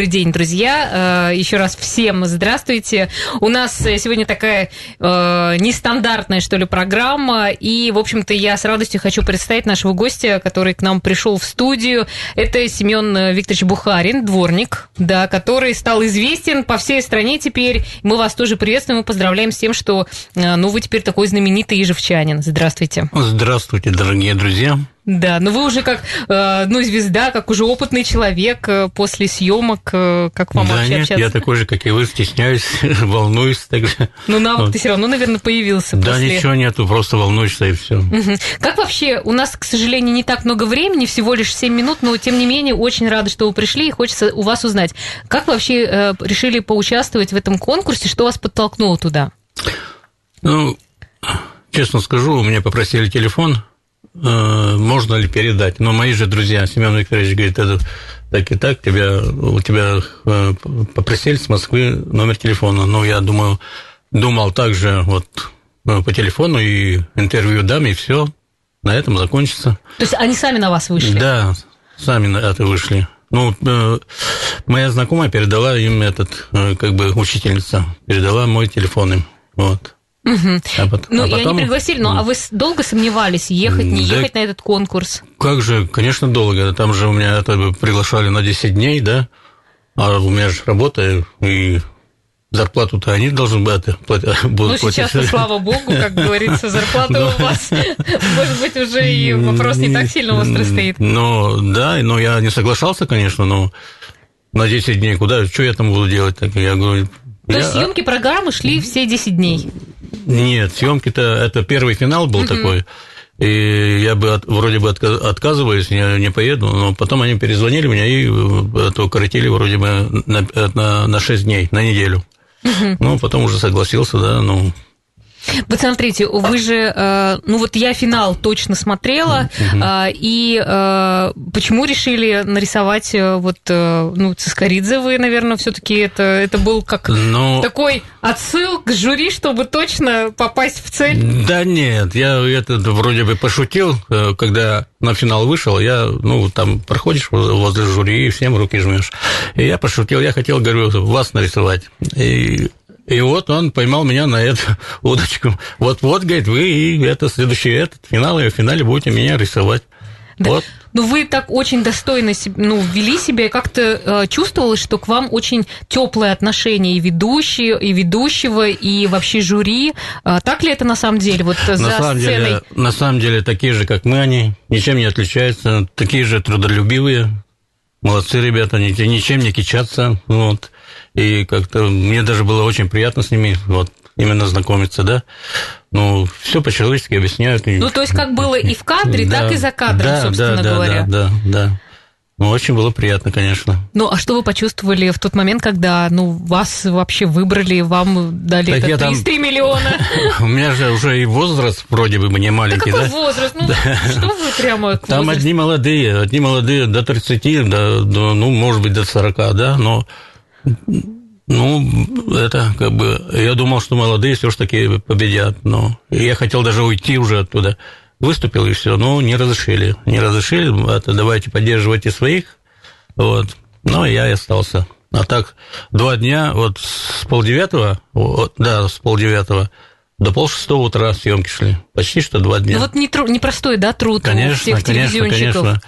Добрый день, друзья. Э, Еще раз всем здравствуйте. У нас сегодня такая э, нестандартная, что ли, программа. И, в общем-то, я с радостью хочу представить нашего гостя, который к нам пришел в студию. Это Семен Викторович Бухарин, дворник, да, который стал известен по всей стране теперь. Мы вас тоже приветствуем и поздравляем с тем, что э, ну, вы теперь такой знаменитый ежевчанин. Здравствуйте. Здравствуйте, дорогие друзья. Да, но вы уже как, э, ну, звезда, как уже опытный человек э, после съемок, э, как вам да вообще нет, общаться? я такой же, как и вы, стесняюсь, волнуюсь. Же. Ну, навык Вот. ты все равно, наверное, появился Да, после... ничего нету, просто волнуешься и все. Как вообще, у нас, к сожалению, не так много времени, всего лишь 7 минут, но, тем не менее, очень рада, что вы пришли, и хочется у вас узнать, как вообще э, решили поучаствовать в этом конкурсе, что вас подтолкнуло туда? Ну, честно скажу, у меня попросили телефон, можно ли передать. Но мои же друзья, Семен Викторович говорит, это так и так, тебя, у тебя э, попросили с Москвы номер телефона. Ну, я думаю, думал также вот э, по телефону и интервью дам, и все, на этом закончится. То есть они сами на вас вышли? Да, сами на это вышли. Ну, э, моя знакомая передала им этот, э, как бы учительница, передала мой телефон им. Вот. Мгм. А пот- Ну, а и они потом- пригласили, ну, а вы долго сомневались, ехать, не Да. ехать на этот конкурс? Как же, конечно, долго. Там же у меня это приглашали на 10 дней, да? А у меня же работа, и зарплату-то они должны платить, будут Ну, платить. сейчас, слава богу, как говорится, зарплата у вас, может быть, уже и вопрос не так сильно остро стоит. Ну, да, но я не соглашался, конечно, но на 10 дней куда, что я там буду делать? Так я говорю, То я- есть съемки программы шли все 10 дней? Нет, съемки-то это первый финал был такой. И я бы от- вроде бы отка- отказываюсь, не, не поеду, но потом они перезвонили мне и это укоротили вроде бы на, на, на 6 дней, на неделю. Ну, потом уже согласился, да, ну, Вот смотрите, вы же, э, ну вот я финал точно смотрела, э, и э, почему решили нарисовать вот, ну, Цискоридзе вы, наверное, все таки это, это был как ну, такой отсыл к жюри, чтобы точно попасть в цель? да нет, я это вроде бы пошутил, когда на финал вышел, я, ну, там проходишь воз- возле жюри и всем руки жмешь. И я пошутил, я хотел, говорю, вас нарисовать. И и вот он поймал меня на эту удочку. Вот-вот, говорит, вы и это следующий этот финал, и в финале будете меня рисовать. Да. Вот. Ну, вы так очень достойно ну, вели себя, и как-то э, чувствовалось, что к вам очень теплое отношение и ведущие, и ведущего, и вообще жюри. А так ли это на самом деле? Вот э, за на самом сценой. деле, на самом деле, такие же, как мы, они ничем не отличаются, такие же трудолюбивые, молодцы ребята, ни- ничем не кичатся, вот. И как-то мне даже было очень приятно с ними, вот, именно знакомиться, да. Ну, все по-человечески объясняют. Ну, то есть, как было и в кадре, Да, так и за кадром, да, собственно да, говоря. Да, да, да. Ну, очень было приятно, конечно. Ну, а что вы почувствовали в тот момент, когда ну, вас вообще выбрали, вам дали Так это я там- 33 миллиона? У меня же уже и возраст вроде бы не Да маленький, какой да? возраст? Ну, что вы прямо Там одни молодые, одни молодые до 30, до, до, ну, может быть, до 40, да, но ну, это как бы, я думал, что молодые все ж таки победят, но я хотел даже уйти уже оттуда. Выступил и все, но не разрешили, не разрешили, это давайте поддерживайте своих, вот, но я и остался. А так, два дня, вот с полдевятого, вот, да, с полдевятого до полшестого утра съемки шли, почти что два дня. Ну, вот не тру- непростой, да, труд у Конечно, всех конечно, телевизионщиков. конечно.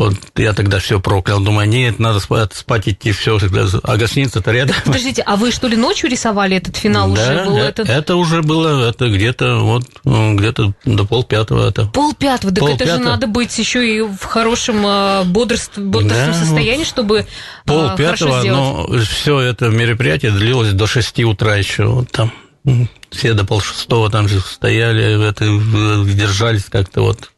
Вот я тогда все проклял, думаю, нет, надо спать, спать идти, все, а гостиница-то рядом. Подождите, а вы что ли ночью рисовали этот финал уже? Да, Был э- это... это уже было, это где-то вот, ну, где-то до полпятого это. Пол пятого, так это же Полпятого. надо быть еще и в хорошем э, бодрств- бодрством Да, состоянии, чтобы э, Пол хорошо пятого, но все это мероприятие длилось до шести утра еще, вот там. Все до полшестого там же стояли, это, э, держались как-то вот.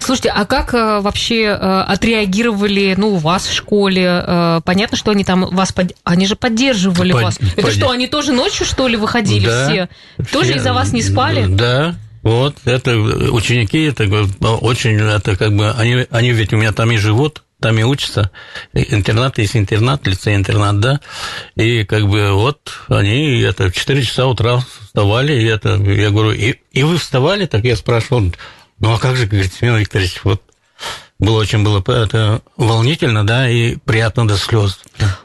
Слушайте, а как э, вообще э, отреагировали, ну, у вас в школе? Э, понятно, что они там вас, под- они же поддерживали Под- вас. Это под- что, они тоже ночью, что ли, выходили Да. все? Тоже Все- из-за вас не спали? Да, Вот, это ученики, это очень, это как бы, они, они ведь у меня там и живут, там и учатся. Интернат есть интернат, лицей-интернат, да. И как бы вот они это в 4 часа утра вставали, и это, я говорю, и, и вы вставали? Так я спрашивал, ну а как же, говорит, Семен Викторович, вот было очень было это волнительно, да, и приятно до слез.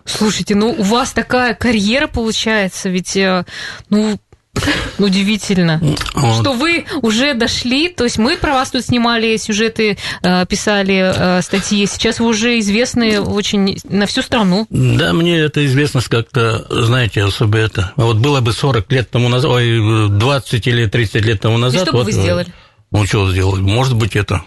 Слушайте, ну у вас такая карьера получается, ведь, э, ну, Удивительно, вот. что вы уже дошли. То есть мы про вас тут снимали сюжеты, э, писали э, статьи. Сейчас вы уже известны очень на всю страну. Да, мне эта известность как-то, знаете, особо это. Вот было бы 40 лет тому назад, ой, 20 или 30 лет тому назад. И что бы вот, вы сделали? Ну, что сделать? Может быть, это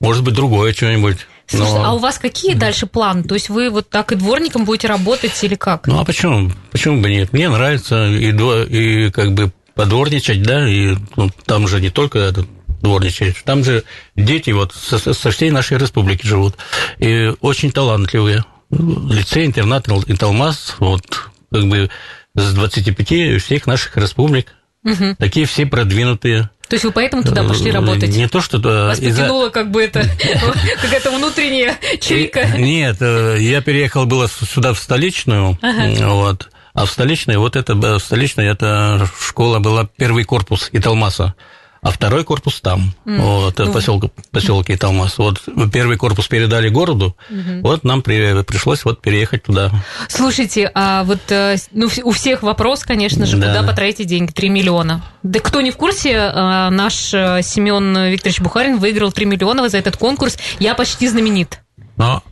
может быть, другое что-нибудь. Слушайте, но... а у вас какие дальше планы? То есть вы вот так и дворником будете работать или как? Ну, а почему? Почему бы нет? Мне нравится и, и как бы подворничать, да, и ну, там же не только это дворничать, там же дети вот со, со всей нашей республики живут, и очень талантливые. Лицей, интернат, Инталмаз, вот как бы с 25 всех наших республик. Угу. Такие все продвинутые. То есть вы поэтому туда пошли работать? Не то, что... Вас потянуло как бы это, какая-то внутренняя чайка? Нет, э, я переехал было сюда в столичную, вот, а в столичной, вот это, в столичной, эта школа была первый корпус Италмаса а второй корпус там, mm. вот, ну, поселок, поселок Италмас. Вот первый корпус передали городу, mm-hmm. вот нам при, пришлось вот переехать туда. Слушайте, а вот э, ну, у всех вопрос, конечно же, да. куда потратите деньги? 3 миллиона. Да кто не в курсе, э, наш э, Семен Викторович Бухарин выиграл 3 миллиона за этот конкурс. Я почти знаменит. Но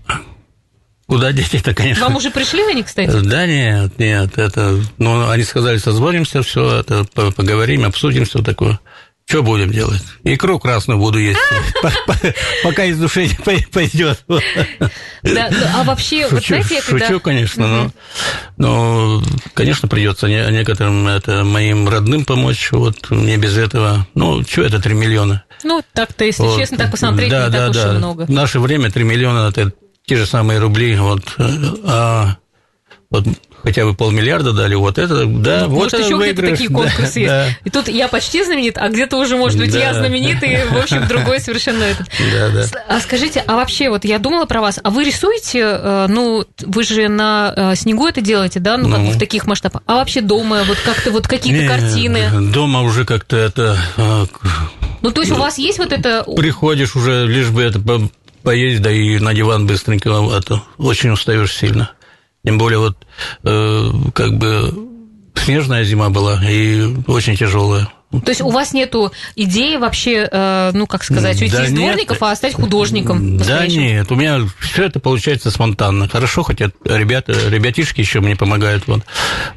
Куда деть это, конечно. Вам уже пришли они, кстати? Да, нет, нет, это, ну, они сказали, созвонимся, все, это, поговорим, обсудим все такое. Что будем делать? Икру красную буду есть, пока из души не пойдет. Да, а вообще, шучу, вот знаете, шучу, когда... конечно, но, но, конечно, придется некоторым это моим родным помочь. Вот мне без этого, ну, что это 3 миллиона? Ну, так-то, если вот. честно, так посмотреть, да, не да, так да. уж и много. В наше время 3 миллиона это те же самые рубли, вот, а вот хотя бы полмиллиарда дали, вот это, да, ну, вот может, еще где-то такие конкурсы да, есть. Да. И тут я почти знаменит, а где-то уже, может быть, да. я знаменит, и, в общем, другой совершенно этот. Да, да. А скажите, а вообще, вот я думала про вас, а вы рисуете, э, ну, вы же на э, снегу это делаете, да, ну, как ну. в таких масштабах, а вообще дома, вот как-то вот какие-то картины? Дома уже как-то это... Э, ну, то есть у вас есть вот это... Приходишь уже, лишь бы это поесть, да и на диван быстренько, это очень устаешь сильно. Тем более вот э, как бы снежная зима была и очень тяжелая. То есть у вас нету идеи вообще, э, ну как сказать, уйти да из дворников, а стать художником? Да нет, у меня все это получается спонтанно. Хорошо, хотя ребята, ребятишки еще мне помогают, вот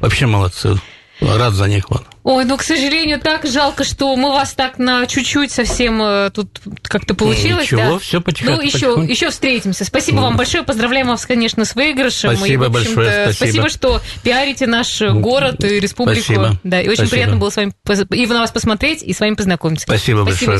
вообще молодцы. Рад за них. Вот. Ой, ну, к сожалению, так жалко, что мы вас так на чуть-чуть совсем э, тут как-то получилось. Ничего, да? все потихоньку. Ну, еще, еще встретимся. Спасибо mm. вам большое. Поздравляем вас, конечно, с выигрышем. Спасибо и, большое. Спасибо. спасибо, что пиарите наш город и республику. Спасибо. Да, и очень спасибо. приятно было с вами и на вас посмотреть, и с вами познакомиться. Спасибо, спасибо большое.